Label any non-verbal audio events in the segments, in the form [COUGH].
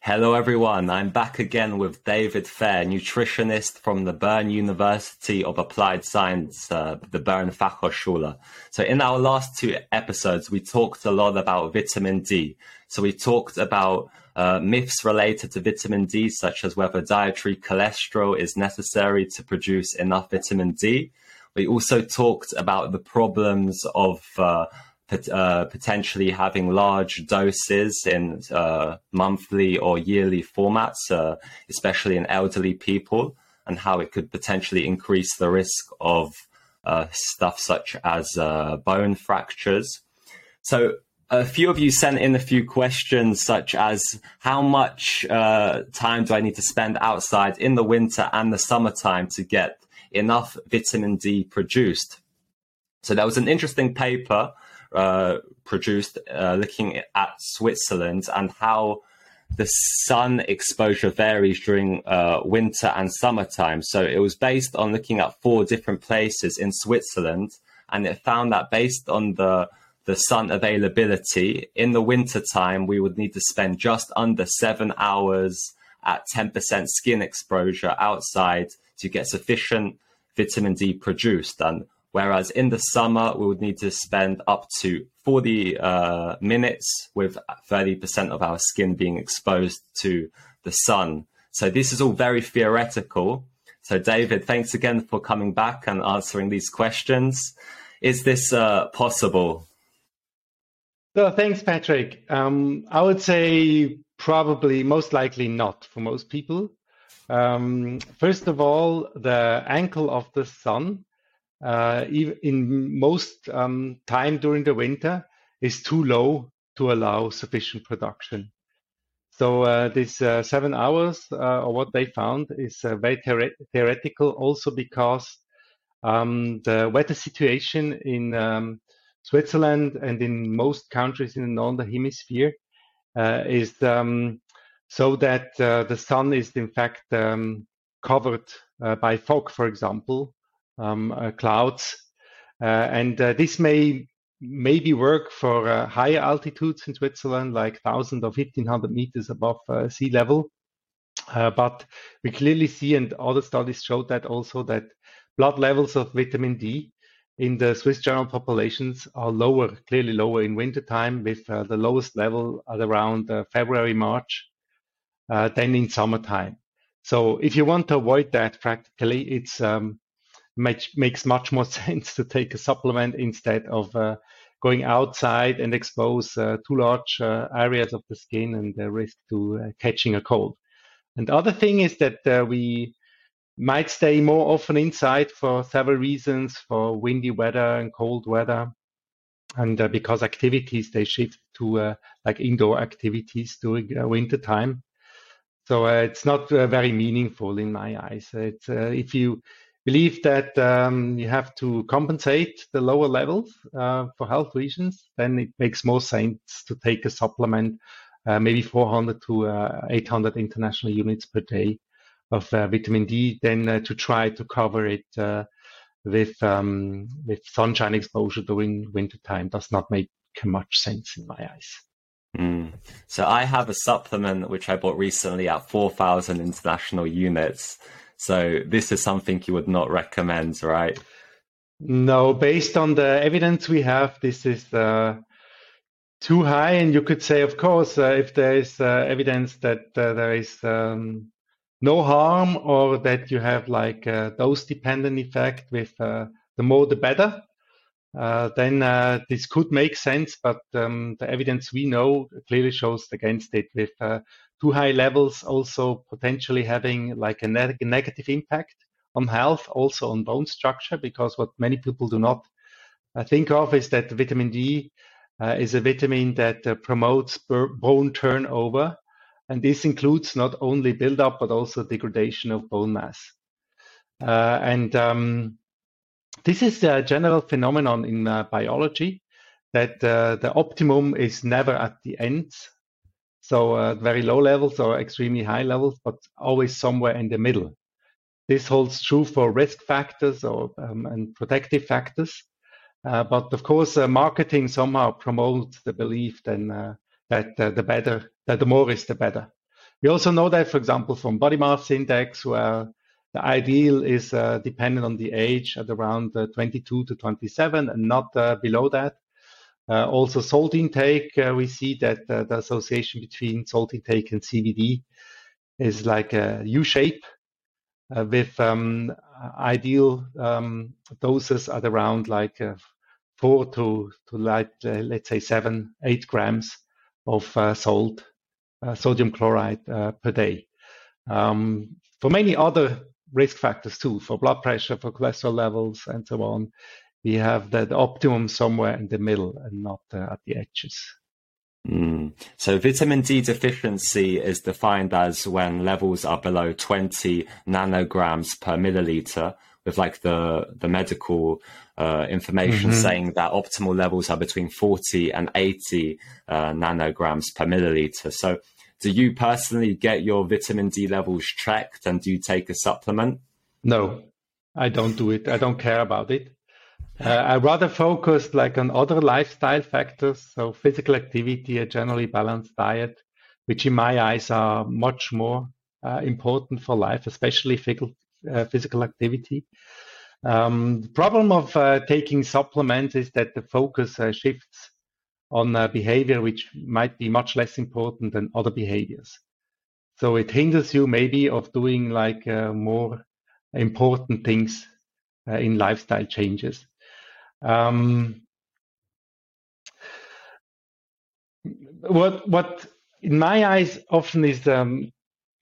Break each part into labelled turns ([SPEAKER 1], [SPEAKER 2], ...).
[SPEAKER 1] Hello, everyone. I'm back again with David Faeh, nutritionist from the Bern University of Applied Science, uh, the Bern Fachhochschule. So, in our last two episodes, we talked a lot about vitamin D. So, we talked about uh, myths related to vitamin D, such as whether dietary cholesterol is necessary to produce enough vitamin D. We also talked about the problems of uh, uh, potentially having large doses in uh, monthly or yearly formats, uh, especially in elderly people, and how it could potentially increase the risk of uh, stuff such as uh, bone fractures. So, a few of you sent in a few questions, such as how much uh, time do I need to spend outside in the winter and the summertime to get enough vitamin D produced? So, there was an interesting paper uh, produced uh, looking at Switzerland and how the sun exposure varies during uh, winter and summertime. So it was based on looking at four different places in Switzerland, and it found that based on the the sun availability in the winter time, we would need to spend just under seven hours at 10% skin exposure outside to get sufficient vitamin D produced. And Whereas in the summer, we would need to spend up to 40 uh, minutes with 30% of our skin being exposed to the sun. So this is all very theoretical. So David, thanks again for coming back and answering these questions. Is this uh, possible?
[SPEAKER 2] So thanks, Patrick. Um, I would say probably most likely not for most people. Um, first of all, the angle of the sun in most um, time during the winter is too low to allow sufficient production. So uh, this uh, seven hours, uh, or what they found, is uh, very theoretical. Also because um, the weather situation in um, Switzerland and in most countries in the northern hemisphere uh, is um, so that the sun is in fact um, covered by fog, for example, um, uh, clouds. Uh, and uh, this may maybe work for higher altitudes in Switzerland, like 1,000 or 1,500 meters above sea level. but we clearly see, and other studies showed that also, that blood levels of vitamin D in the Swiss general populations are lower, clearly lower in wintertime, with uh, the lowest level at around uh, February, March, uh, than in summertime. So if you want to avoid that practically, it's um, makes makes much more [LAUGHS] sense to take a supplement instead of uh, going outside and expose uh, too large uh, areas of the skin and the risk to uh, catching a cold. And the other thing is that uh, we might stay more often inside for several reasons, for windy weather and cold weather, and uh, because activities they shift to like indoor activities during winter time. So it's not very meaningful in my eyes. It's if you believe that um, you have to compensate the lower levels uh, for health reasons, then it makes more sense to take a supplement, uh, maybe 400 to uh, 800 international units per day of uh, vitamin D, than uh, to try to cover it uh, with um, with sunshine exposure during winter time. Does not make much sense in my eyes.
[SPEAKER 1] Mm. So I have a supplement which I bought recently at 4,000 international units so this is something you would not recommend, right?
[SPEAKER 2] No, based on the evidence we have, this is uh, too high. And you could say, of course, uh, if there is uh, evidence that uh, there is um, no harm or that you have like a dose dependent effect with uh, the more the better, uh, then this could make sense. But um, the evidence we know clearly shows against it with too high levels also potentially having like a ne- negative impact on health, also on bone structure, because what many people do not uh, think of is that vitamin D uh, is a vitamin that uh, promotes bone turnover. And this includes not only buildup, but also degradation of bone mass. Uh, and um, this is a general phenomenon in uh, biology that uh, the optimum is never at the end so uh, very low levels or extremely high levels, but always somewhere in the middle. This holds true for risk factors or um, and protective factors. Uh, but of course, uh, marketing somehow promotes the belief then uh, that uh, the better, that the more is the better. We also know that, for example, from body mass index, where the ideal is uh, dependent on the age at around uh, 22 to 27 and not below that. Uh, also, salt intake, uh, we see that uh, the association between salt intake and CVD is like a U shape with um, ideal um, doses at around like four to, to like, let's say seven, eight grams of salt, sodium chloride per day. Um, for many other risk factors too, for blood pressure, for cholesterol levels, and so on. We have that optimum somewhere in the middle and not uh, at the edges.
[SPEAKER 1] Mm. So vitamin D deficiency is defined as when levels are below 20 nanograms per milliliter, with like the the medical uh, information mm-hmm. saying that optimal levels are between 40 and 80 uh, nanograms per milliliter. So do you personally get your vitamin D levels checked and do you take a supplement?
[SPEAKER 2] No, I don't do it. I don't care about it. Uh, I rather focus like on other lifestyle factors, so physical activity, a generally balanced diet, which in my eyes are much more uh, important for life, especially physical, uh, physical activity. Um, the problem of uh, taking supplements is that the focus uh, shifts on a behavior which might be much less important than other behaviors. So it hinders you maybe of doing like uh, more important things uh, in lifestyle changes. Um, what what in my eyes often is um,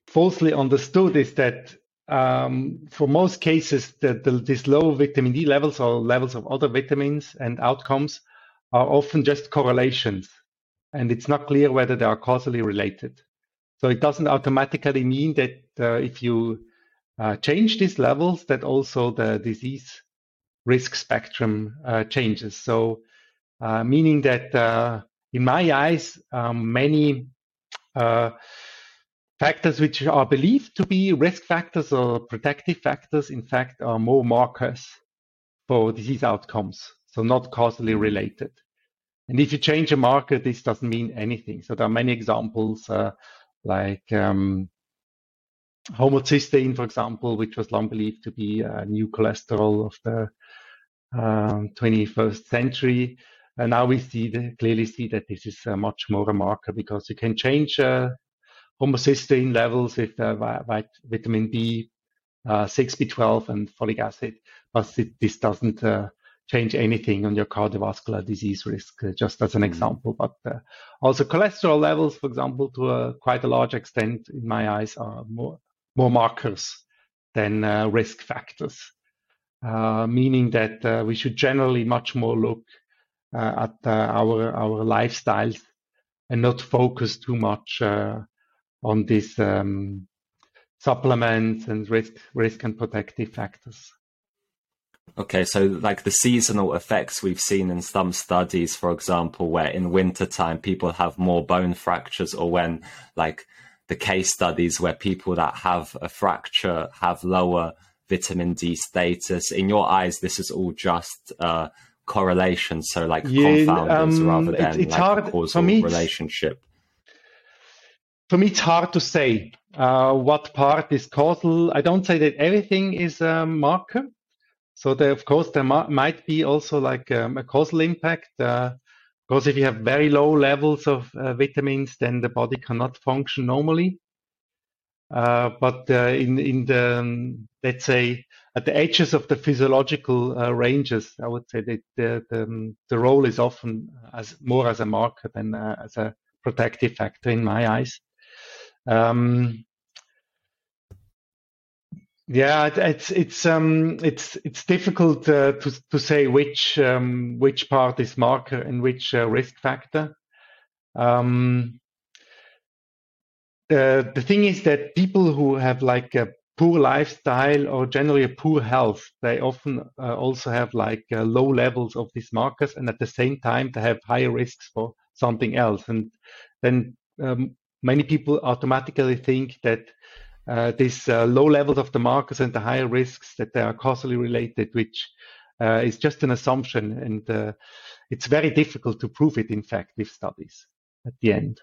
[SPEAKER 2] falsely understood is that um, for most cases that the, these low vitamin D levels or levels of other vitamins and outcomes are often just correlations, and it's not clear whether they are causally related. So it doesn't automatically mean that uh, if you uh, change these levels, that also the disease risk spectrum uh, changes. So, uh, meaning that uh, in my eyes, um, many uh, factors which are believed to be risk factors or protective factors, in fact, are more markers for disease outcomes so not causally related. And if you change a marker, this doesn't mean anything. So there are many examples uh, like um, homocysteine, for example, which was long believed to be a new cholesterol of the um, 21st century. And now we see the, clearly see that this is uh, much more a marker because you can change uh, homocysteine levels with uh, vitamin B, uh, 6, B12, and folic acid, but it, this doesn't uh, change anything on your cardiovascular disease risk, uh, just as an mm-hmm. example. But uh, also cholesterol levels, for example, to a, quite a large extent, in my eyes, are more more markers than uh, risk factors. Uh, meaning that uh, we should generally much more look uh, at our our lifestyles and not focus too much on these um, supplements and risk risk and protective factors.
[SPEAKER 1] Okay, so like the seasonal effects we've seen in some studies, for example, where in wintertime people have more bone fractures, or when like the case studies where people that have a fracture have lower vitamin D status. In your eyes, this is all just uh, correlation, so like yeah, confounders um, rather than it's like hard, a causal me, relationship.
[SPEAKER 2] For me, it's hard to say uh, what part is causal. I don't say that everything is a marker so there, of course, there might be also like um, a causal impact. Uh, because if you have very low levels of uh, vitamins, then the body cannot function normally. Uh, but uh, in in the um, let's say at the edges of the physiological uh, ranges, I would say that the the, um, the, role is often as more as a marker than uh, as a protective factor in my eyes. Um, yeah, it's it's um it's it's difficult uh, to to say which um, which part is marker and which uh, risk factor. Um, the the thing is that people who have like a poor lifestyle or generally a poor health, they often uh, also have like uh, low levels of these markers, and at the same time they have higher risks for something else. And then um, many people automatically think that uh, these uh, low levels of the markers and the higher risks that they are causally related, which uh, is just an assumption. And uh, it's very difficult to prove it, in fact, with studies at the end.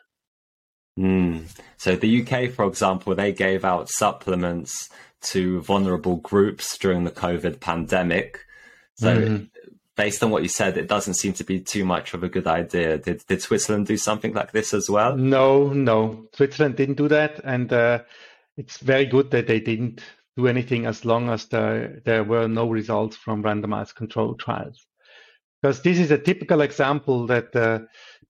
[SPEAKER 1] Mm. So the UK, for example, they gave out supplements to vulnerable groups during the COVID pandemic. So mm-hmm. based on what you said, it doesn't seem to be too much of a good idea. Did did Switzerland do something like this as well?
[SPEAKER 2] No, no, Switzerland didn't do that, and uh, it's very good that they didn't do anything as long as there there were no results from randomized control trials. Because this is a typical example that uh,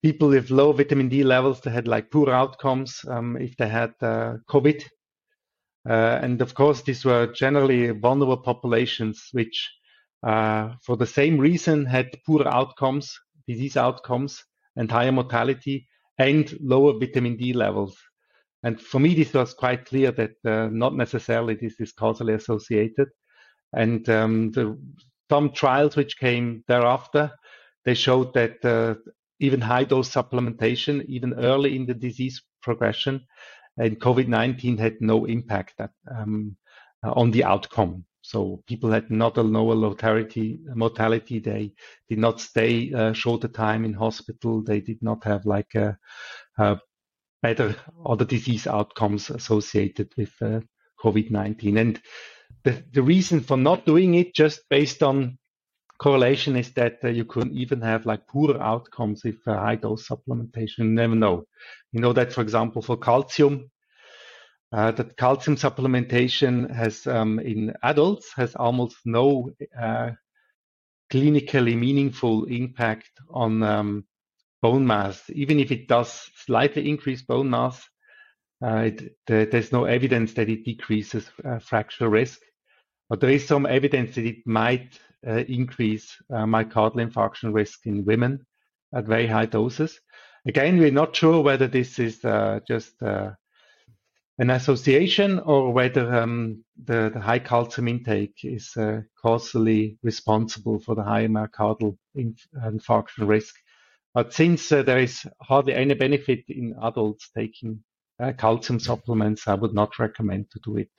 [SPEAKER 2] people with low vitamin D levels they had like poor outcomes um, if they had uh, COVID uh, and of course, these were generally vulnerable populations, which, uh, for the same reason, had poor outcomes, disease outcomes, and higher mortality, and lower vitamin D levels. And for me, this was quite clear that uh, not necessarily this is causally associated. And um, the, some trials which came thereafter, they showed that uh, even high dose supplementation, even early in the disease progression, and COVID-19 had no impact at, um, uh, on the outcome. So people had not a lower mortality. Mortality. They did not stay a uh, shorter time in hospital. They did not have like a, a other disease outcomes associated with uh, COVID-19. And the, the reason for not doing it just based on correlation is that uh, you could even have like poorer outcomes if uh, high dose supplementation. You never know. You know that, for example, for calcium, uh, that calcium supplementation has um, in adults has almost no uh, clinically meaningful impact on um, bone mass. Even if it does slightly increase bone mass, uh, it, there's no evidence that it decreases uh, fracture risk. But there is some evidence that it might uh, increase uh, myocardial infarction risk in women at very high doses. Again, we're not sure whether this is uh, just an association or whether um, the, the, high calcium intake is uh, causally responsible for the high myocardial infarction risk. But since uh, there is hardly any benefit in adults taking uh, calcium supplements, I would not recommend to do it.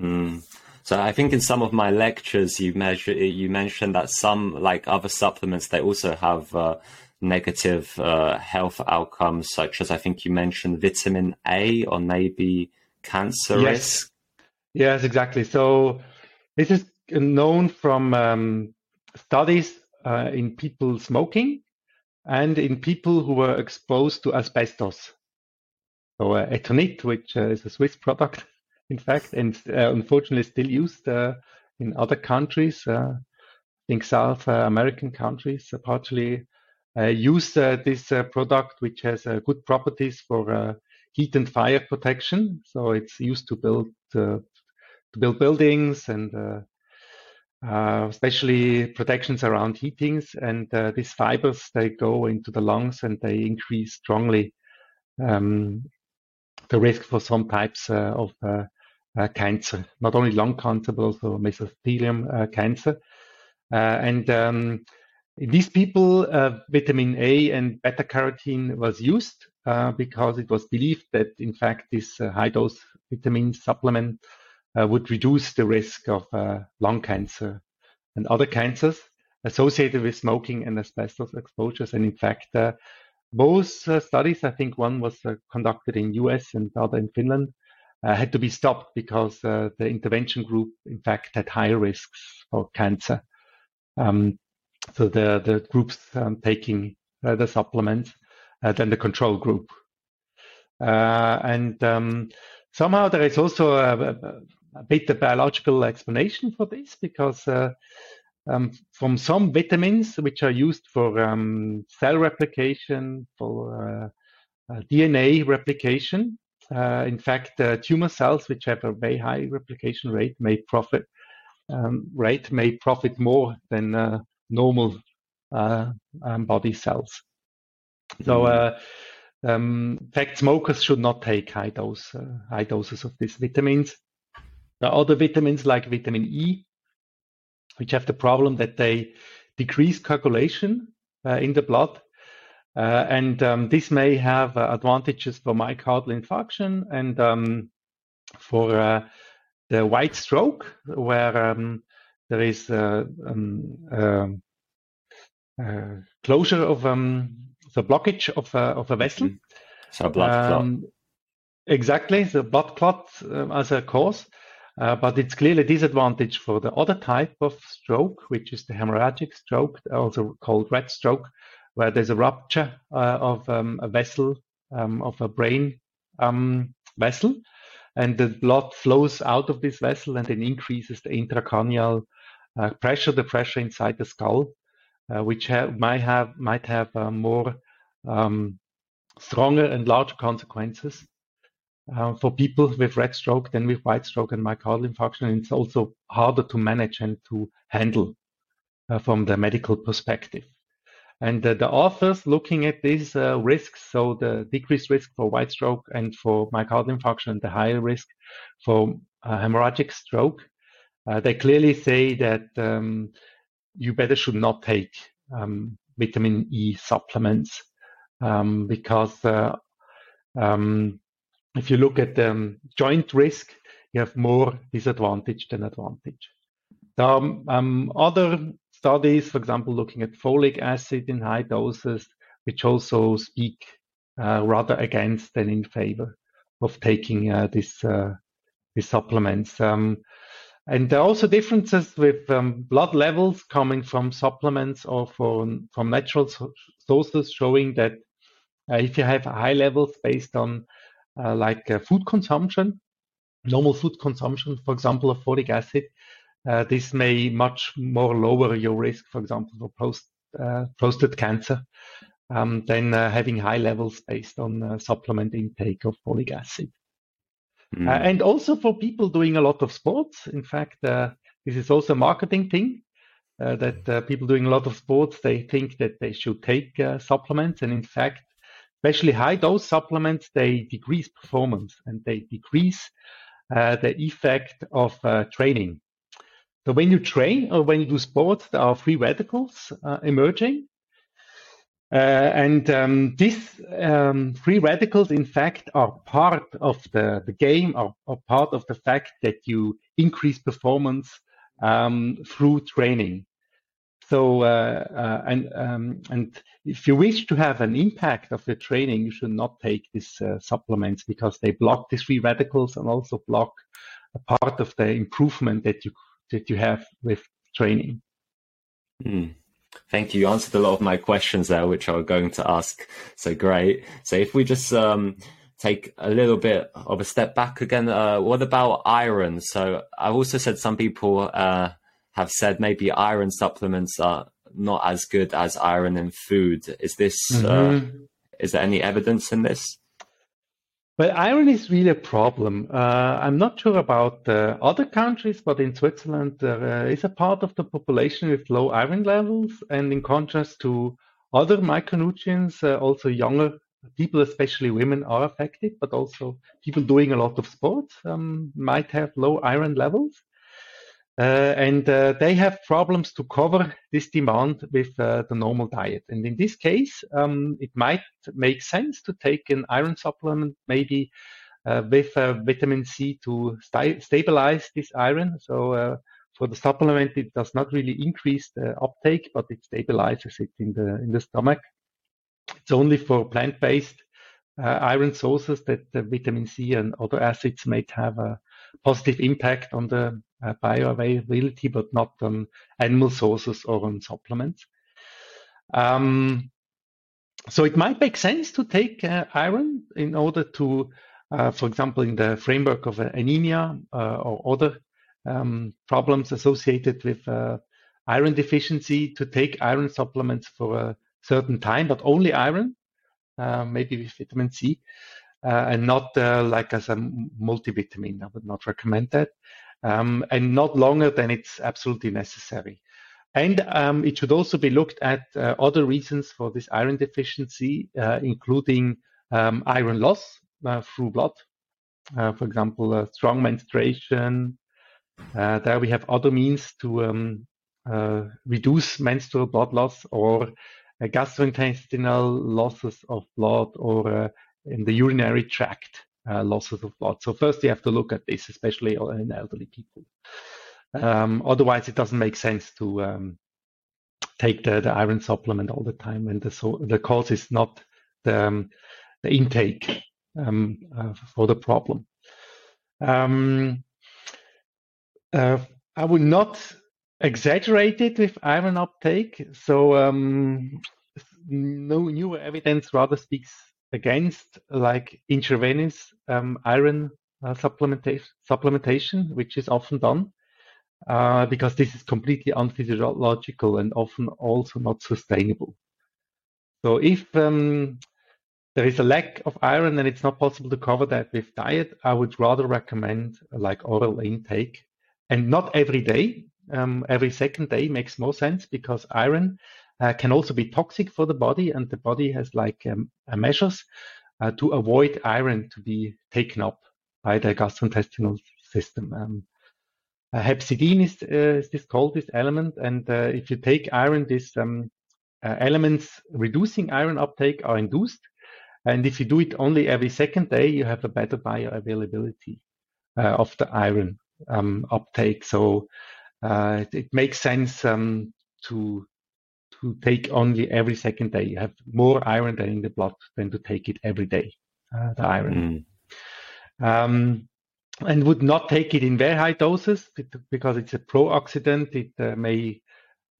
[SPEAKER 1] Mm. So I think in some of my lectures, you measure you mentioned that some like other supplements they also have uh, negative uh, health outcomes, such as I think you mentioned vitamin A or maybe cancer
[SPEAKER 2] yes.
[SPEAKER 1] risk.
[SPEAKER 2] Yes, exactly. So this is known from um, studies uh, in people smoking and in people who were exposed to asbestos. So uh, Eternit, which uh, is a Swiss product, [LAUGHS] in fact, and uh, unfortunately still used uh, in other countries, uh, I think South American countries, partially use this product, which has good properties for heat and fire protection. So it's used to build to build buildings and uh, especially protections around heatings. And uh, these fibers, they go into the lungs and they increase strongly um, the risk for some types uh, of uh, cancer, not only lung cancer, but also mesothelium uh, cancer. Uh, and um, in these people, vitamin A and beta carotene was used because it was believed that, in fact, this high dose vitamin supplement would reduce the risk of lung cancer and other cancers associated with smoking and asbestos exposures. And in fact, uh, both uh, studies, I think one was uh, conducted in US and the other in Finland, uh, had to be stopped because uh, the intervention group, in fact, had higher risks for cancer. Um, so the the groups um, taking uh, the supplements than the control group, and um, somehow there is also a, a, bit of biological explanation for this because. Um, from some vitamins which are used for um, cell replication, for uh, uh, DNA replication, uh, in fact, uh, tumor cells, which have a very high replication rate, may profit um, rate may profit more than uh, normal uh, um, body cells. So, mm-hmm. uh, um, in fact, smokers should not take high dose uh, high doses of these vitamins. Are other vitamins like vitamin E, which have the problem that they decrease coagulation in the blood uh, and um, this may have uh, advantages for myocardial infarction and um, for uh, the white stroke, where um, there is uh, um, um, uh, closure of um, the blockage of, of a vessel.
[SPEAKER 1] So blood clot.
[SPEAKER 2] Exactly, the blood clot uh, as a cause. Uh, but it's clearly a disadvantage for the other type of stroke, which is the hemorrhagic stroke, also called red stroke, where there's a rupture uh, of um, a vessel, um, of a brain um, vessel, and the blood flows out of this vessel and then increases the intracranial uh, pressure, the pressure inside the skull, uh, which ha- might have might have uh, more um, stronger and larger consequences uh, for people with red stroke than with white stroke and myocardial infarction. And it's also harder to manage and to handle uh, from the medical perspective. And uh, the authors looking at these uh, risks, so the decreased risk for white stroke and for myocardial infarction, the higher risk for uh, hemorrhagic stroke, they clearly say that um, you better should not take um, vitamin E supplements um, because uh, um, if you look at um, joint risk, you have more disadvantage than advantage. There are um, other studies, for example, looking at folic acid in high doses, which also speak uh, rather against than in favor of taking uh, this, uh, these supplements. Um, and there are also differences with um, blood levels coming from supplements or from, from natural sources showing that uh, if you have high levels based on like uh, food consumption, normal food consumption, for example, of folic acid, uh, this may much more lower your risk, for example, for post, uh, prostate cancer um, than uh, having high levels based on supplement intake of folic acid. Mm. and also for people doing a lot of sports. In fact, this is also a marketing thing. Uh, that uh, people doing a lot of sports they think that they should take uh, supplements and in fact especially high dose supplements, they decrease performance and they decrease uh, the effect of uh, training. So when you train or when you do sports, there are free radicals uh, emerging. Uh, and um, these um, free radicals, in fact, are part of the, the game, are, are part of the fact that you increase performance um, through training. So, uh, uh, and um, and if you wish to have an impact of the training, you should not take these uh, supplements because they block these free radicals and also block a part of the improvement that you that you have with training.
[SPEAKER 1] Mm. Thank you. You answered a lot of my questions there, which I was going to ask. So great. So if we just um, take a little bit of a step back again, uh, what about iron? So I've also said some people uh, have said maybe iron supplements are not as good as iron in food. Is this uh, mm-hmm. uh, is there any evidence in this?
[SPEAKER 2] Well, iron is really a problem. Uh, I'm not sure about uh, other countries, but in Switzerland there uh, is a part of the population with low iron levels, and in contrast to other micronutrients, uh, also younger people, especially women, are affected, but also people doing a lot of sports um, might have low iron levels. Uh, and uh, they have problems to cover this demand with uh, the normal diet. And in this case, um, it might make sense to take an iron supplement, maybe uh, with uh, vitamin C to st- stabilize this iron. So uh, for the supplement, it does not really increase the uptake, but it stabilizes it in the in the stomach. It's only for plant-based iron sources that vitamin C and other acids might have a positive impact on the uh, bioavailability, but not on animal sources or on supplements. Um, so it might make sense to take uh, iron in order to, uh, for example, in the framework of anemia uh, or other um, problems associated with uh, iron deficiency, to take iron supplements for a certain time, but only iron, uh, maybe with vitamin C, and not like as a multivitamin. I would not recommend that um, and not longer than it's absolutely necessary. And um, it should also be looked at uh, other reasons for this iron deficiency, uh, including um, iron loss uh, through blood. Uh, for example, uh, strong menstruation. Uh, there we have other means to um, reduce menstrual blood loss or gastrointestinal losses of blood or in the urinary tract uh, losses of blood. So first you have to look at this, especially in elderly people. Um, otherwise, it doesn't make sense to um, take the, the iron supplement all the time, and the so the cause is not the um, the intake um, uh, for the problem. Um, uh, I would not exaggerate it with iron uptake. So um, no new evidence rather speaks against like intravenous um, iron uh, supplementation, supplementation, which is often done uh, because this is completely unphysiological and often also not sustainable. So if um, there is a lack of iron and it's not possible to cover that with diet, I would rather recommend like oral intake and not every day. Um, every second day makes more sense because iron uh, can also be toxic for the body, and the body has like um, measures uh, to avoid iron to be taken up by the gastrointestinal system. Um, uh, hepcidin is, uh, is this called this element, and uh, if you take iron, these um, uh, elements reducing iron uptake are induced, and if you do it only every second day, you have a better bioavailability of the iron um, uptake. So it, it, makes sense um, to to take only every second day. You have more iron than in the blood than to take it every day, uh, the iron. Mm. Um, and would not take it in very high doses because it's a pro-oxidant. It uh, may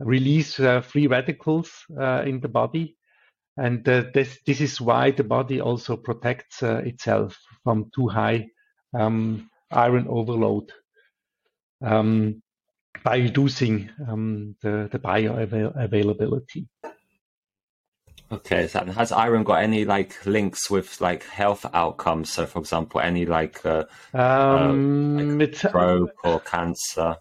[SPEAKER 2] release uh, free radicals uh, in the body. And uh, this, this is why the body also protects uh, itself from too high um, iron overload. Um, by reducing um, the, the bioavailability.
[SPEAKER 1] Okay, so has iron got any like links with like health outcomes? So, for example, any like, uh, um, uh, like stroke or cancer?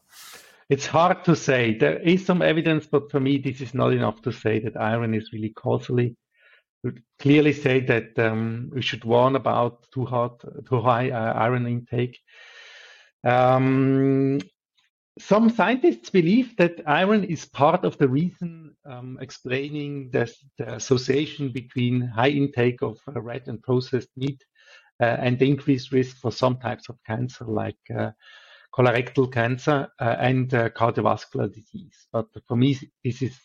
[SPEAKER 2] It's hard to say. There is some evidence, but for me, this is not enough to say that iron is really causally. We clearly say that um, we should warn about too hard, too high uh, iron intake. Um, some scientists believe that iron is part of the reason um, explaining the, the, association between high intake of uh, red and processed meat uh, and the increased risk for some types of cancer like uh, colorectal cancer uh, and uh, cardiovascular disease. But for me, this is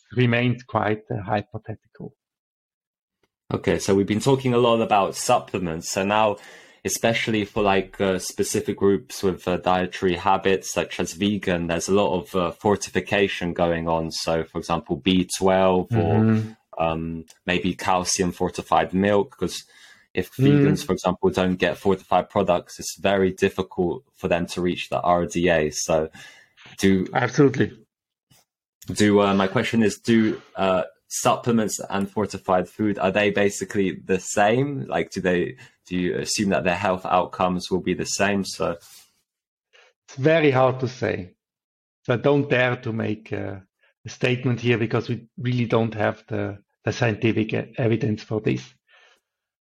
[SPEAKER 2] quite uh, hypothetical.
[SPEAKER 1] Okay, so we've been talking a lot about supplements. So now especially for like uh, specific groups with uh, dietary habits such as vegan there's a lot of uh, fortification going on so for example b12 mm-hmm. or um, maybe calcium fortified milk because if mm. vegans for example don't get fortified products it's very difficult for them to reach the rda so do
[SPEAKER 2] absolutely
[SPEAKER 1] do uh, my question is do uh, supplements and fortified food are they basically the same? Like do they do you assume that their health outcomes will be the same? So
[SPEAKER 2] it's very hard to say. So i don't dare to make a, a statement here because we really don't have the, the scientific evidence for this.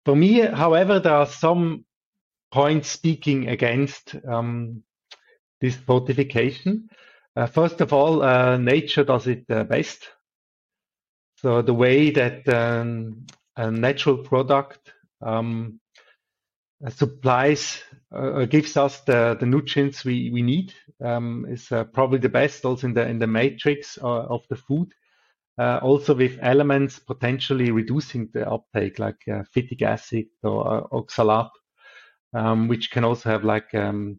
[SPEAKER 2] For me however there are some points speaking against um, this fortification. Uh, first of all uh, nature does it uh, best so the way that um, a natural product um, supplies uh, gives us the, the nutrients we, we need um, is uh, probably the best also in the in the matrix uh, of the food. Uh, also with elements potentially reducing the uptake like uh, phytic acid or uh, oxalate, um, which can also have like um,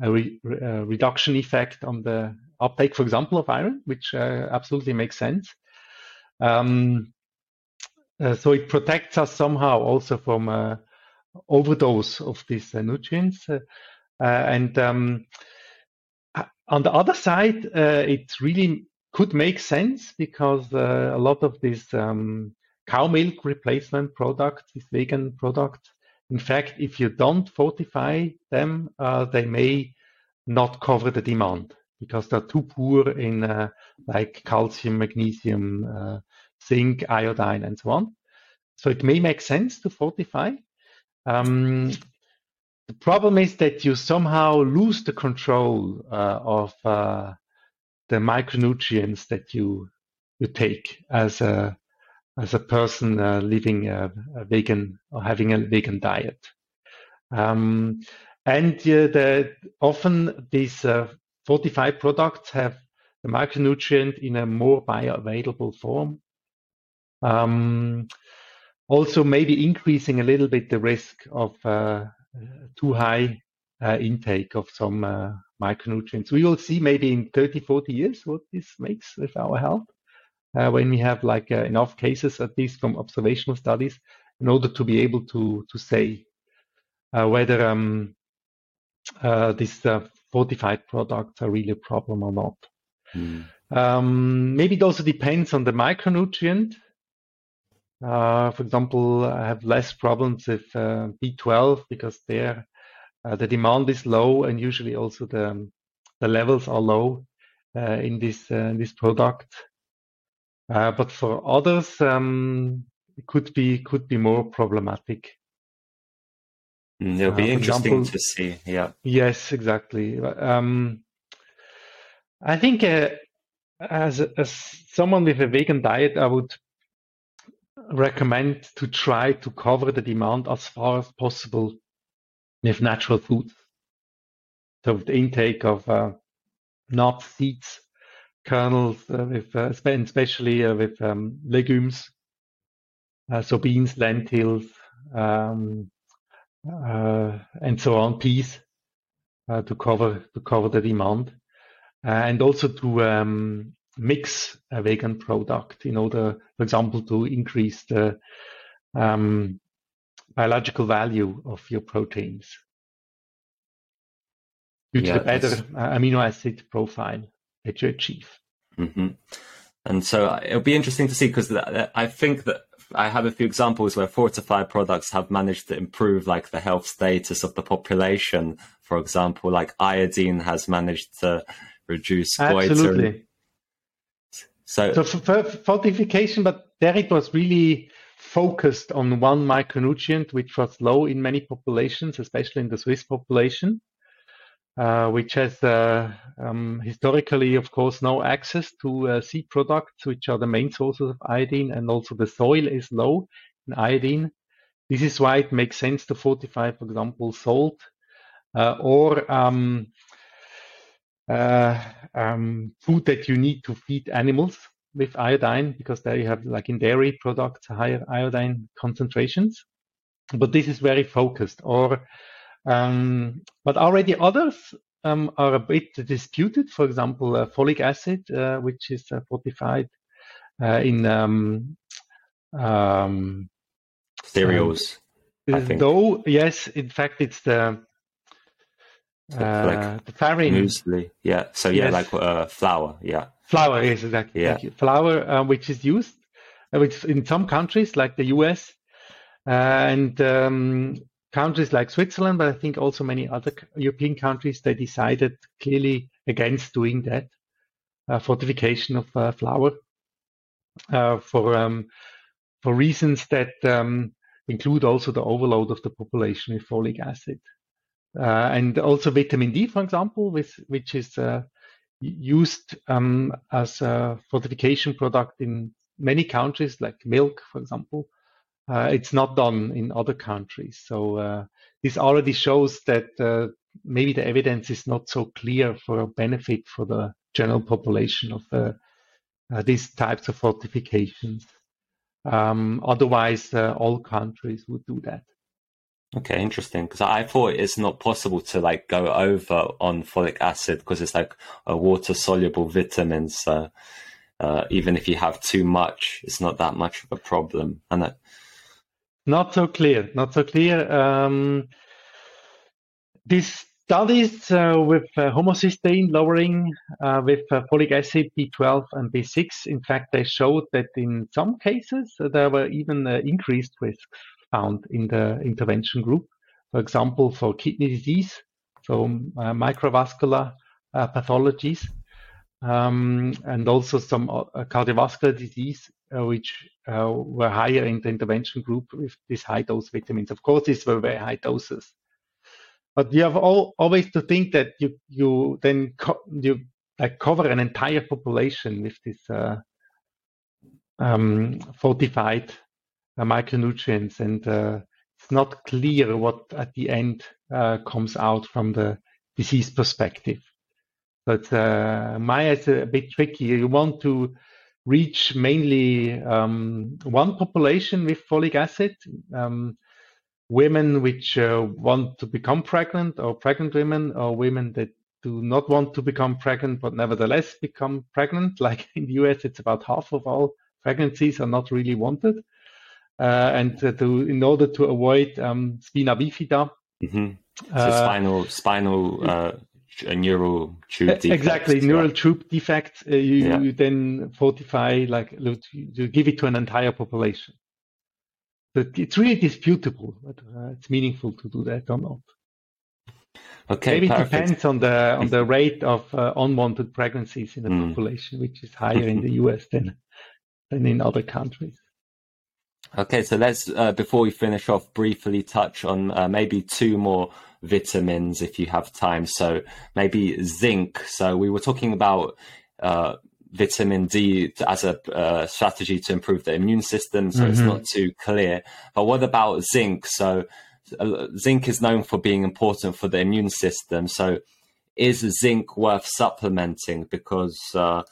[SPEAKER 2] a, re- a, reduction effect on the uptake, for example, of iron, which absolutely makes sense. Um, uh, so it protects us somehow also from uh, overdose of these uh, nutrients. Uh, uh, and um, on the other side, uh, it really could make sense because a lot of these um, cow milk replacement products, these vegan products, in fact, if you don't fortify them, they may not cover the demand because they're too poor in uh, like calcium, magnesium, uh, zinc, iodine, and so on. So it may make sense to fortify. Um, the problem is that you somehow lose the control uh, of uh, the micronutrients that you you take as a as a person uh, living a, a, vegan or having a vegan diet. Um, and the, often these uh, fortified products have the micronutrient in a more bioavailable form. Um, also maybe increasing a little bit the risk of too high intake of some micronutrients. We will see maybe in 30, 40 years what this makes with our health uh, when we have like uh, enough cases, at least from observational studies, in order to be able to to say uh, whether um, these fortified products are really a problem or not. Mm. Um, maybe it also depends on the micronutrient. Uh, for example, I have less problems with uh, B12 because there uh, the demand is low and usually also the the levels are low in this in this product. Uh, but for others, um, it could be could be more problematic.
[SPEAKER 1] Mm, it'll be uh, interesting example, to see. Yeah.
[SPEAKER 2] Yes, exactly. Um, I think uh, as as someone with a vegan diet, I would recommend to try to cover the demand as far as possible with natural foods. So the intake of uh, nuts, seeds, kernels, uh, with uh, especially uh, with um, legumes, so beans, lentils, um, and so on, peas, to cover to cover the demand, and also to um, mix a vegan product in order, for example, to increase the um, biological value of your proteins due yeah, to the better amino acid profile that you achieve.
[SPEAKER 1] Mm-hmm. And so uh, it'll be interesting to see because I think that I have a few examples where fortified products have managed to improve like the health status of the population. For example, like iodine has managed to reduce
[SPEAKER 2] Absolutely. So, so for fortification, but there it was really focused on one micronutrient, which was low in many populations, especially in the Swiss population. Uh, which has uh, um, historically, of course, no access to uh, seed products, which are the main sources of iodine, and also the soil is low in iodine. This is why it makes sense to fortify, for example, salt or um, uh, um, food that you need to feed animals with iodine because there you have like in dairy products higher iodine concentrations but this is very focused or um, but already others um, are a bit disputed. For example, uh, folic acid, uh, which is uh, fortified uh, in um, um,
[SPEAKER 1] cereals.
[SPEAKER 2] though, yes, in fact, it's the
[SPEAKER 1] like uh, the farine. Muesli, yeah. So yeah, yes. like uh, flour, yeah.
[SPEAKER 2] Flour, yes, exactly. Yeah. Flour, which is used, which in some countries like the US, and um, countries like Switzerland, but I think also many other European countries, they decided clearly against doing that uh, fortification of uh, flour uh, for um, for reasons that um, include also the overload of the population with folic acid uh, and also vitamin D, for example, with, which is uh, used um, as a fortification product in many countries, like milk, for example. Uh, it's not done in other countries. So uh, this already shows that uh, maybe the evidence is not so clear for benefit for the general population of uh, uh, these types of fortifications. Um, otherwise, uh, all countries would do that.
[SPEAKER 1] Okay, interesting. Because I thought it's not possible to like go over on folic acid because it's like a water soluble vitamin. So even if you have too much, it's not that much of a problem. And
[SPEAKER 2] not so clear. Not so clear. Um, these studies uh, with uh, homocysteine lowering uh, with uh, folic acid, B12, and B6, in fact, they showed that in some cases uh, there were even uh, increased risks found in the intervention group. For example, for kidney disease, so microvascular pathologies, um, and also some cardiovascular disease uh, which uh, were higher in the intervention group with these high dose vitamins. Of course, these were very high doses. But you have all, always to think that you you then you like cover an entire population with this uh, um, fortified uh, micronutrients, and uh, it's not clear what at the end uh, comes out from the disease perspective. But uh, Maya is a bit tricky. You want to reach mainly um, one population with folic acid. Um, women which uh, want to become pregnant, or pregnant women, or women that do not want to become pregnant but nevertheless become pregnant. [LAUGHS] Like in the US, it's about half of all pregnancies are not really wanted. Uh, and to, in order to avoid um, spina bifida,
[SPEAKER 1] mm-hmm. so uh, spinal spinal uh, neural tube defects,
[SPEAKER 2] exactly neural tube defects. Uh, you, yeah. you, then fortify like you give it to an entire population. But it's really disputable whether uh, it's meaningful to do that or not.
[SPEAKER 1] Okay,
[SPEAKER 2] maybe
[SPEAKER 1] perfect.
[SPEAKER 2] it depends on the on the rate of uh, unwanted pregnancies in the mm. population, which is higher in the [LAUGHS] US than than in other countries.
[SPEAKER 1] Okay, so let's uh, before we finish off, briefly touch on uh, maybe two more vitamins if you have time. So maybe zinc. So we were talking about uh, vitamin D as a uh, strategy to improve the immune system, so mm-hmm. it's not too clear. But what about zinc? So uh, zinc is known for being important for the immune system. So is zinc worth supplementing? Because uh,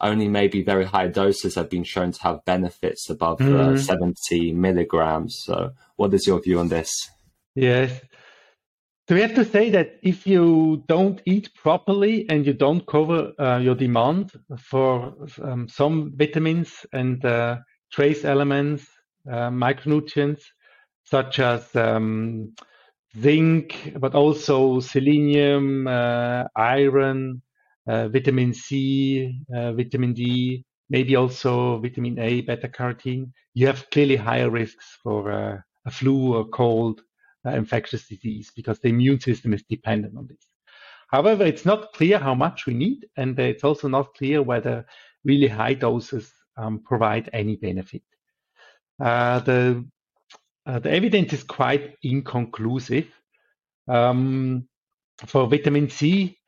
[SPEAKER 1] only maybe very high doses have been shown to have benefits above uh, mm-hmm. uh, 70 milligrams. So, what is your view on this?
[SPEAKER 2] Yes. So, we have to say that if you don't eat properly and you don't cover uh, your demand for um, some vitamins and uh, trace elements, uh, micronutrients, such as um, zinc, but also selenium, uh, iron, uh, vitamin C, uh, vitamin D, maybe also vitamin A, beta carotene, you have clearly higher risks for a flu or cold, infectious disease because the immune system is dependent on this. However, it's not clear how much we need, and it's also not clear whether really high doses um, provide any benefit. Uh, the uh, the evidence is quite inconclusive. Um, for vitamin C,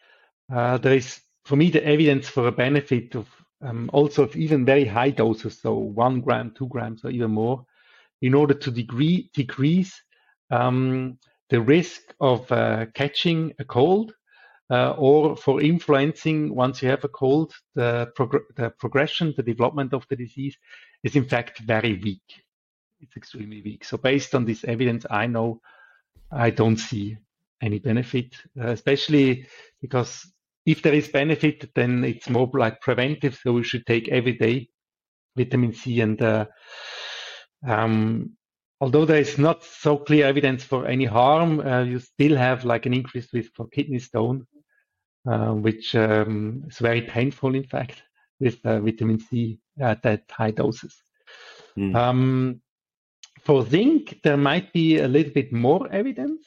[SPEAKER 2] uh, there is for me, the evidence for a benefit of um, also of even very high doses, so one gram, two grams, or even more, in order to degree, decrease um, the risk of uh, catching a cold uh, or for influencing once you have a cold, the, prog- the progression, the development of the disease is in fact very weak. It's extremely weak. So based on this evidence, I know I don't see any benefit, uh, especially because if there is benefit, then it's more like preventive. So we should take every day vitamin C. And uh, um, although there is not so clear evidence for any harm, uh, you still have like an increased risk for kidney stone, uh, which um, is very painful, in fact, with uh, vitamin C at that high doses. Mm. Um, for zinc, there might be a little bit more evidence.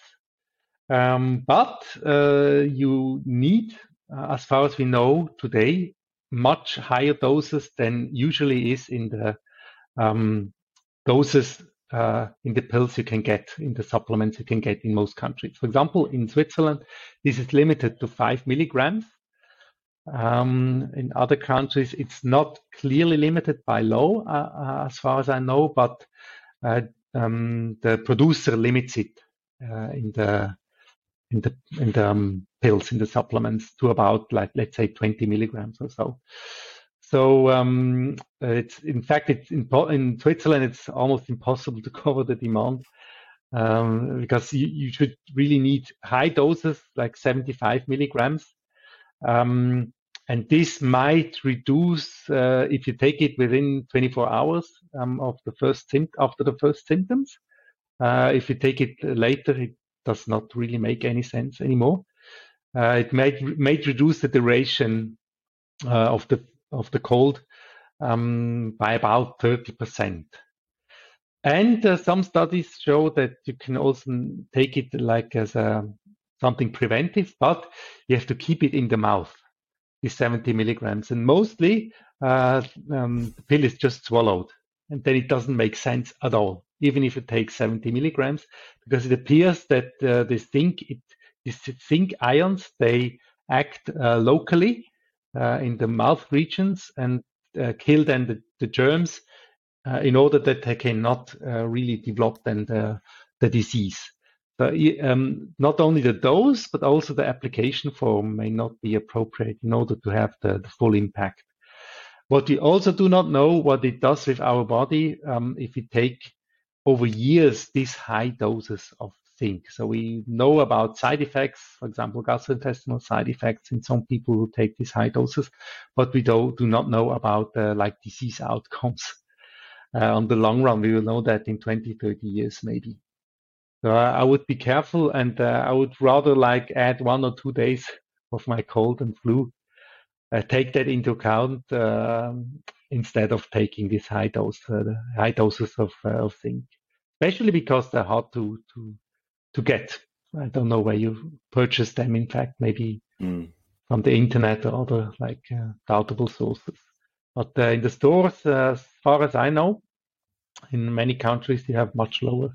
[SPEAKER 2] Um, but uh, you need uh, as far as we know today, much higher doses than usually is in the um, doses uh, in the pills you can get, in the supplements you can get in most countries. For example, in Switzerland, this is limited to five milligrams. Um, in other countries, it's not clearly limited by law, uh, uh as far as I know, but uh, um, the producer limits it uh, in the in the in the um, pills in the supplements to about like let's say 20 milligrams or so. So um, it's in fact it's in, in Switzerland it's almost impossible [LAUGHS] to cover the demand um, because you, you, should really need high doses like 75 milligrams. Um, and this might reduce uh, if you take it within 24 hours um, of the first after the first symptoms. Uh, if you take it later, it does not really make any sense anymore. Uh, it might might reduce the duration uh, of the of the cold um, by about 30%. And uh, some studies show that you can also take it like as a, something preventive, but you have to keep it in the mouth, the 70 milligrams. And mostly uh, um, the pill is just swallowed, and then it doesn't make sense at all even if you take 70 milligrams, because it appears that uh, this zinc, it, these zinc ions, they act uh, locally uh, in the mouth regions and uh, kill then the, the germs uh, in order that they cannot uh, really develop then the, the disease. So, um, not only the dose, but also the application form may not be appropriate in order to have the, the full impact. What we also do not know what it does with our body um, if we take over years these high doses of So we know about side effects, for example, gastrointestinal side effects in some people who take these high doses, but we do, do not know about uh, like disease outcomes. Uh, on the long run, we will know that in 20, 30 years maybe. So I would be careful and uh, I would rather like add one or two days of my cold and flu uh, take that into account um, instead of taking these high dose uh, high doses of, uh, of zinc, especially because they're hard to to to get. I don't know where you purchase them. In fact, maybe mm. from the internet or other like uh, doubtable sources. But uh, in the stores, uh, as far as I know, in many countries, you have much lower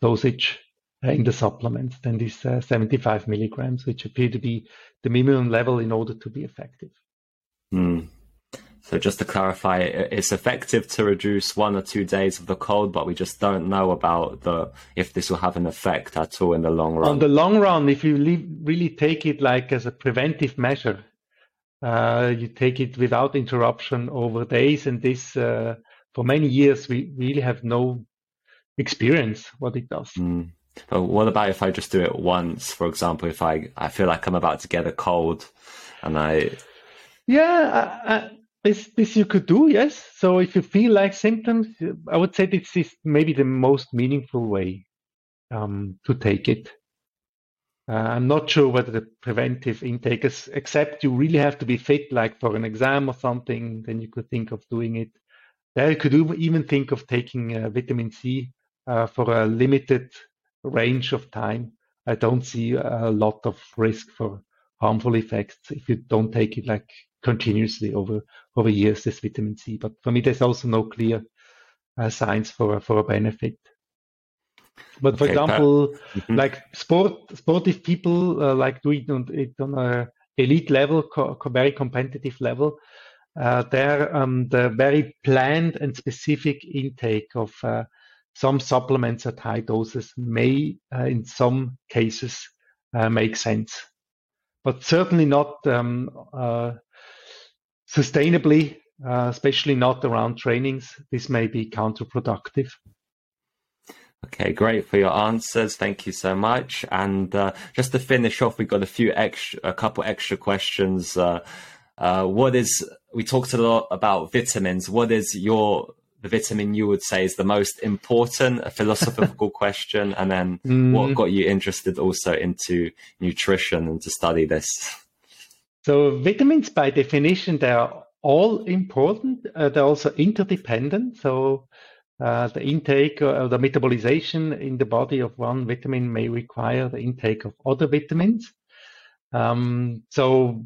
[SPEAKER 2] dosage in the supplements than these 75 milligrams, which appear to be the minimum level in order to be effective.
[SPEAKER 1] Mm. So just to clarify, it's effective to reduce one or two days of the cold, but we just don't know about the if this will have an effect at all in the long run.
[SPEAKER 2] On the long run, if you really take it like as a preventive measure, uh, you take it without interruption over days, and this uh, for many years we really have no experience what it does.
[SPEAKER 1] Mm. But what about if I just do it once? For example, if I I feel like I'm about to get a cold, and I
[SPEAKER 2] yeah, I, I, this this you could do yes. So if you feel like symptoms, I would say this is maybe the most meaningful way um, to take it. Uh, I'm not sure whether the preventive intake is, except you really have to be fit, like for an exam or something. Then you could think of doing it. There you could even think of taking uh, vitamin C uh, for a limited range of time, I don't see a lot of risk for harmful effects if you don't take it like continuously over over years. This vitamin C, but for me, there's also no clear uh, signs for for a benefit. But for okay, example, mm-hmm. like sport sportive people uh, like doing it on a elite level, co- very competitive level. Uh, there, um, the very planned and specific intake of uh, some supplements at high doses may, uh, in some cases, uh, make sense, but certainly not um, uh, sustainably, especially not around trainings. This may be counterproductive.
[SPEAKER 1] Okay, great for your answers. Thank you so much. And uh, just to finish off, we've got a few extra, a couple extra questions. Uh, uh, what is? We talked a lot about vitamins. What is your the vitamin you would say is the most important, a philosophical [LAUGHS] question, and then mm. what got you interested also into nutrition and to study this?
[SPEAKER 2] So vitamins, by definition, they are all important. Uh, they're also interdependent. So uh, the intake or the metabolization in the body of one vitamin may require the intake of other vitamins. Um, so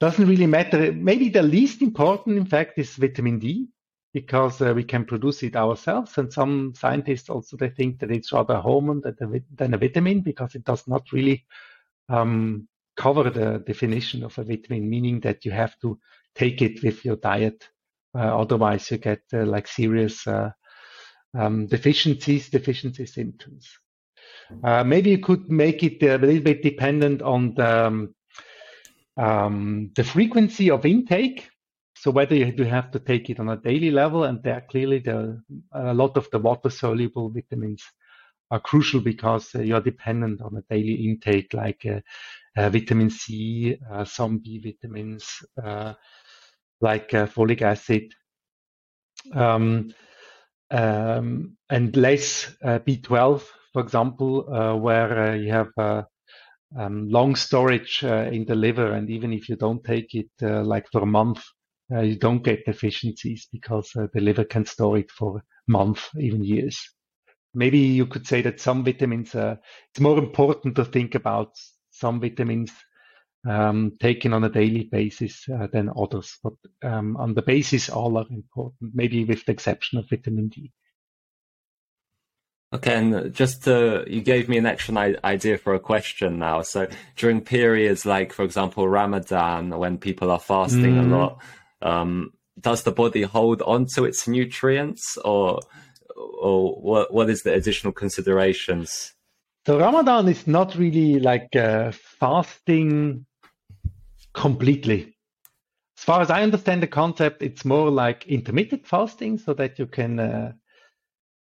[SPEAKER 2] doesn't really matter. Maybe the least important, in fact, is vitamin D because uh, we can produce it ourselves. And some scientists also they think that it's rather a hormone than a, vitamin because it does not really um, cover the definition of a vitamin, meaning that you have to take it with your diet. Uh, otherwise, you get uh, like serious uh, um, deficiencies, deficiency symptoms. Uh, maybe you could make it a little bit dependent on the um, um the frequency of intake. So whether you have to take it on a daily level, and there clearly the, a lot of the water soluble vitamins are crucial because uh, you're dependent on a daily intake like uh, uh, vitamin C, uh, some B vitamins, uh, like uh, folic acid, um, um, and less B12, for example, where you have um, long storage in the liver, and even if you don't take it like for a month, uh, you don't get deficiencies because uh, the liver can store it for months, even years. Maybe you could say that some vitamins, uh, it's more important to think about some vitamins um, taken on a daily basis uh, than others. But um, on the basis, all are important, maybe with the exception of vitamin D.
[SPEAKER 1] Okay, and just to, you gave me an extra idea for a question now. So during periods like, for example, Ramadan, when people are fasting mm. a lot, um, does the body hold on to its nutrients, or or what what is the additional considerations?
[SPEAKER 2] So Ramadan is not really like uh, fasting completely. as far as I understand the concept, it's more like intermittent fasting, so that you can, uh,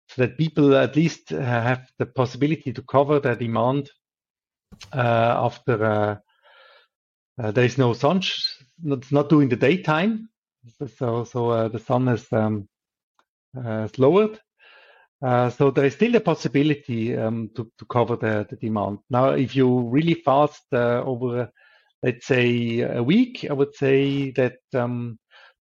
[SPEAKER 2] so that people at least uh, have the possibility to cover their demand uh, after uh, uh, there is no sun, it's not during the daytime, so so uh, the sun is um, lowered. So there is still a possibility um, to, to cover the, the demand. Now, if you really fast over let's say a week, I would say that um,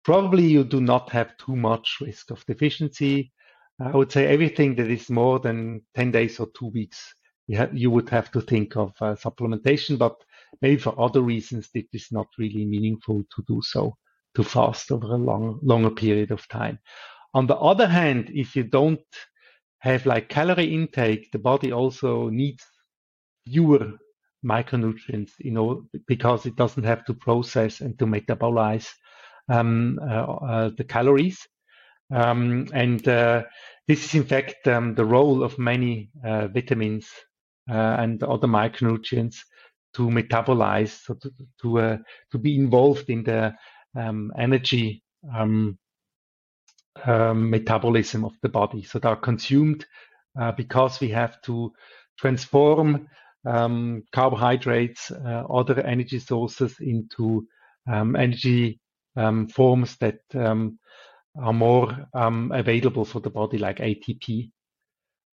[SPEAKER 2] probably you do not have too much risk of deficiency. I would say everything that is more than 10 days or two weeks, you, you would have to think of uh, supplementation, but maybe for other reasons, it is not really meaningful to do so, to fast over a long, longer period of time. On the other hand, if you don't have like calorie intake, the body also needs fewer micronutrients, you know, because it doesn't have to process and to metabolize um, uh, uh, the calories. Um, and uh, this is in fact um, the role of many uh, vitamins uh, and other micronutrients to metabolize, so to to, uh, to be involved in the um, energy um, um, metabolism of the body. So they are consumed because we have to transform um, carbohydrates, uh, other energy sources into um, energy um, forms that um, are more um, available for the body, like ATP.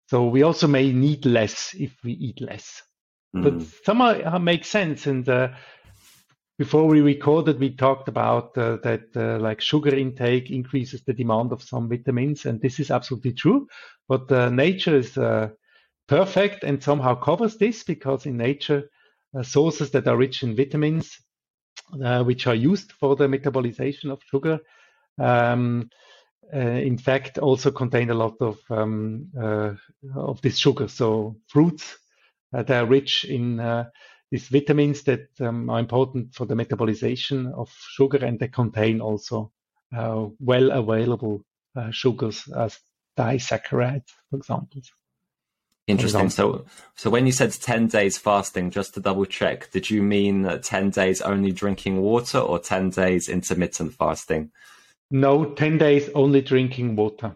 [SPEAKER 2] So we also may need less if we eat less. Mm. But somehow makes sense. And uh, before we recorded, we talked about uh, that uh, like sugar intake increases the demand of some vitamins, and this is absolutely true. But uh, nature is uh, perfect and somehow covers this because in nature, uh, sources that are rich in vitamins, uh, which are used for the metabolization of sugar, um, in fact, also contain a lot of um, of this sugar. So fruits they are rich in these vitamins that um, are important for the metabolization of sugar, and they contain also well available sugars as disaccharides, for example.
[SPEAKER 1] Interesting. So, so when you said 10 days fasting, just to double check, did you mean 10 days only drinking water or 10 days intermittent fasting?
[SPEAKER 2] No, 10 days only drinking water.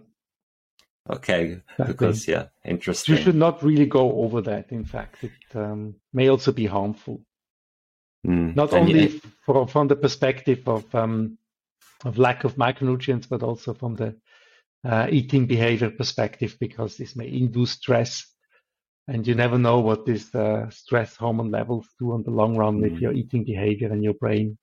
[SPEAKER 1] Okay, because, yeah, interesting.
[SPEAKER 2] You should not really go over that. In fact, it um, may also be harmful. Mm. Not and only for, from the perspective of, um, of lack of micronutrients, but also from the uh, eating behavior perspective, because this may induce stress and you never know what these uh, stress hormone levels do on the long run mm. with your eating behavior and your brain.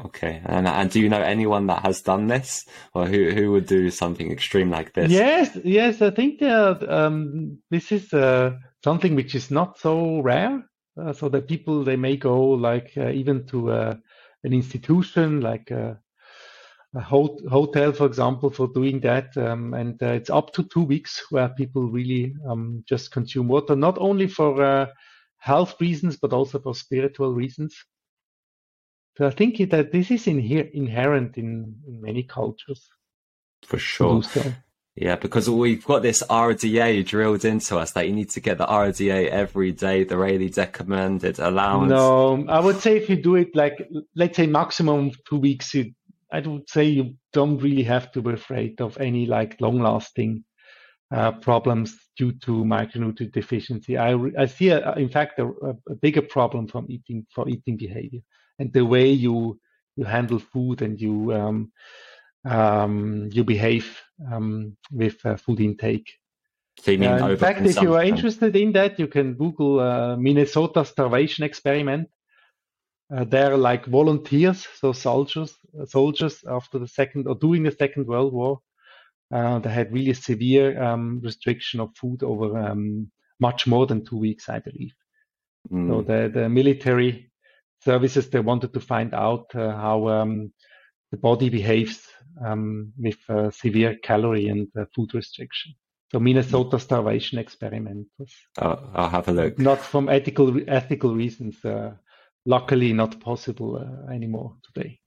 [SPEAKER 1] Okay, and and do you know anyone that has done this, or who who would do something extreme like this?
[SPEAKER 2] Yes, yes, I think uh, um, this is uh, something which is not so rare. Uh, so that people they may go like uh, even to uh, an institution like uh, a hotel, for example, for doing that. Um, and it's up to two weeks where people really um, just consume water, not only for health reasons, but also for spiritual reasons. So I think that this is in here, inherent in, in many cultures.
[SPEAKER 1] For sure. Yeah, because we've got this RDA drilled into us that you need to get the RDA every day, the Rayleigh recommended allowance.
[SPEAKER 2] No, I would say if you do it like, let's say maximum two weeks, you I would say you don't really have to be afraid of any like long-lasting uh, problems due to micronutrient deficiency. I, I see, a, in fact, a, a, bigger problem from eating for eating behavior and the way you you handle food and you um, um, you behave um, with uh, food intake.
[SPEAKER 1] So uh,
[SPEAKER 2] in fact, if you are interested in that, you can Google uh, Minnesota starvation experiment uh, they're like volunteers, so soldiers, soldiers after the second or during the Second World War. Uh, they had really severe um, restriction of food over um, much more than two weeks, I believe. Mm. So the, the military services they wanted to find out uh, how um, the body behaves um, with uh, severe calorie and uh, food restriction. So Minnesota starvation experiment was.
[SPEAKER 1] Oh, I'll have a look.
[SPEAKER 2] Not from ethical ethical reasons luckily not possible uh, anymore today.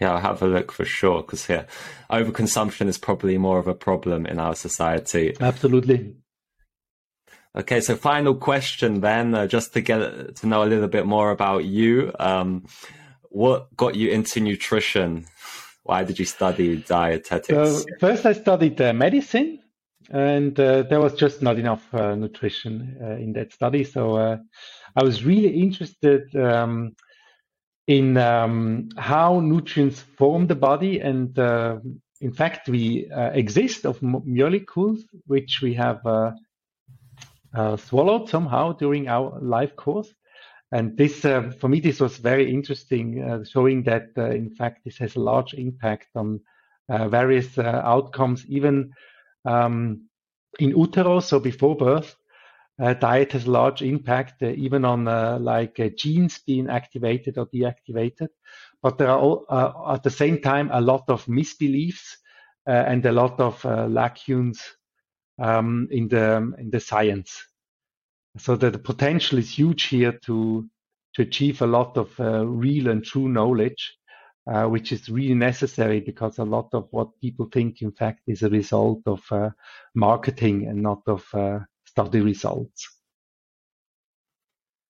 [SPEAKER 1] Yeah, I'll have a look for sure because yeah, overconsumption is probably more of a problem in our society.
[SPEAKER 2] Absolutely.
[SPEAKER 1] Okay, so final question then, uh, just to get to know a little bit more about you. Um, what got you into nutrition? Why did you study dietetics?
[SPEAKER 2] So first, I studied uh, medicine, and uh, there was just not enough uh, nutrition uh, in that study. So uh, I was really interested um, in um, how nutrients form the body, and uh, in fact, we exist of molecules which we have swallowed somehow during our life course. And this, uh, for me, this was very interesting, uh, showing that, uh, in fact, this has a large impact on various outcomes, even um, in utero, so before birth. Uh, diet has a large impact, uh, even on uh, like genes being activated or deactivated. But there are all, at the same time a lot of misbeliefs and a lot of lacunes um, in the in the science. So that the potential is huge here to to achieve a lot of real and true knowledge uh, which is really necessary because a lot of what people think, in fact, is a result of uh, marketing and not of uh, study results.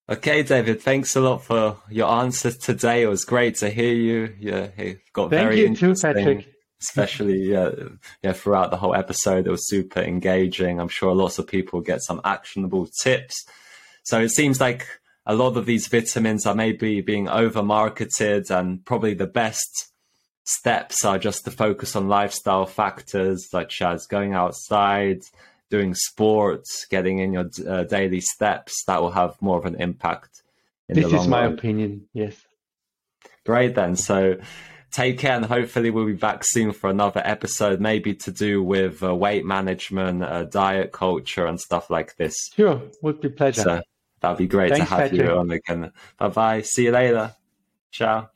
[SPEAKER 1] Okay, David, thanks a lot for your answers today. It was great to hear you. Yeah, it got
[SPEAKER 2] Thank
[SPEAKER 1] very
[SPEAKER 2] you
[SPEAKER 1] interesting.
[SPEAKER 2] Too, Patrick.
[SPEAKER 1] Especially yeah, yeah, throughout the whole episode, it was super engaging. I'm sure lots of people get some actionable tips. So it seems like a lot of these vitamins are maybe being over marketed and probably the best steps are just to focus on lifestyle factors such as going outside doing sports getting in your uh, daily steps that will have more of an impact
[SPEAKER 2] this is my run. opinion yes
[SPEAKER 1] great then so take care and hopefully we'll be back soon for another episode maybe to do with uh, weight management uh, diet culture and stuff like this
[SPEAKER 2] sure would be pleasure
[SPEAKER 1] so, That'd be great Thanks, to have Patrick. you on again. Bye bye. See you later. Ciao.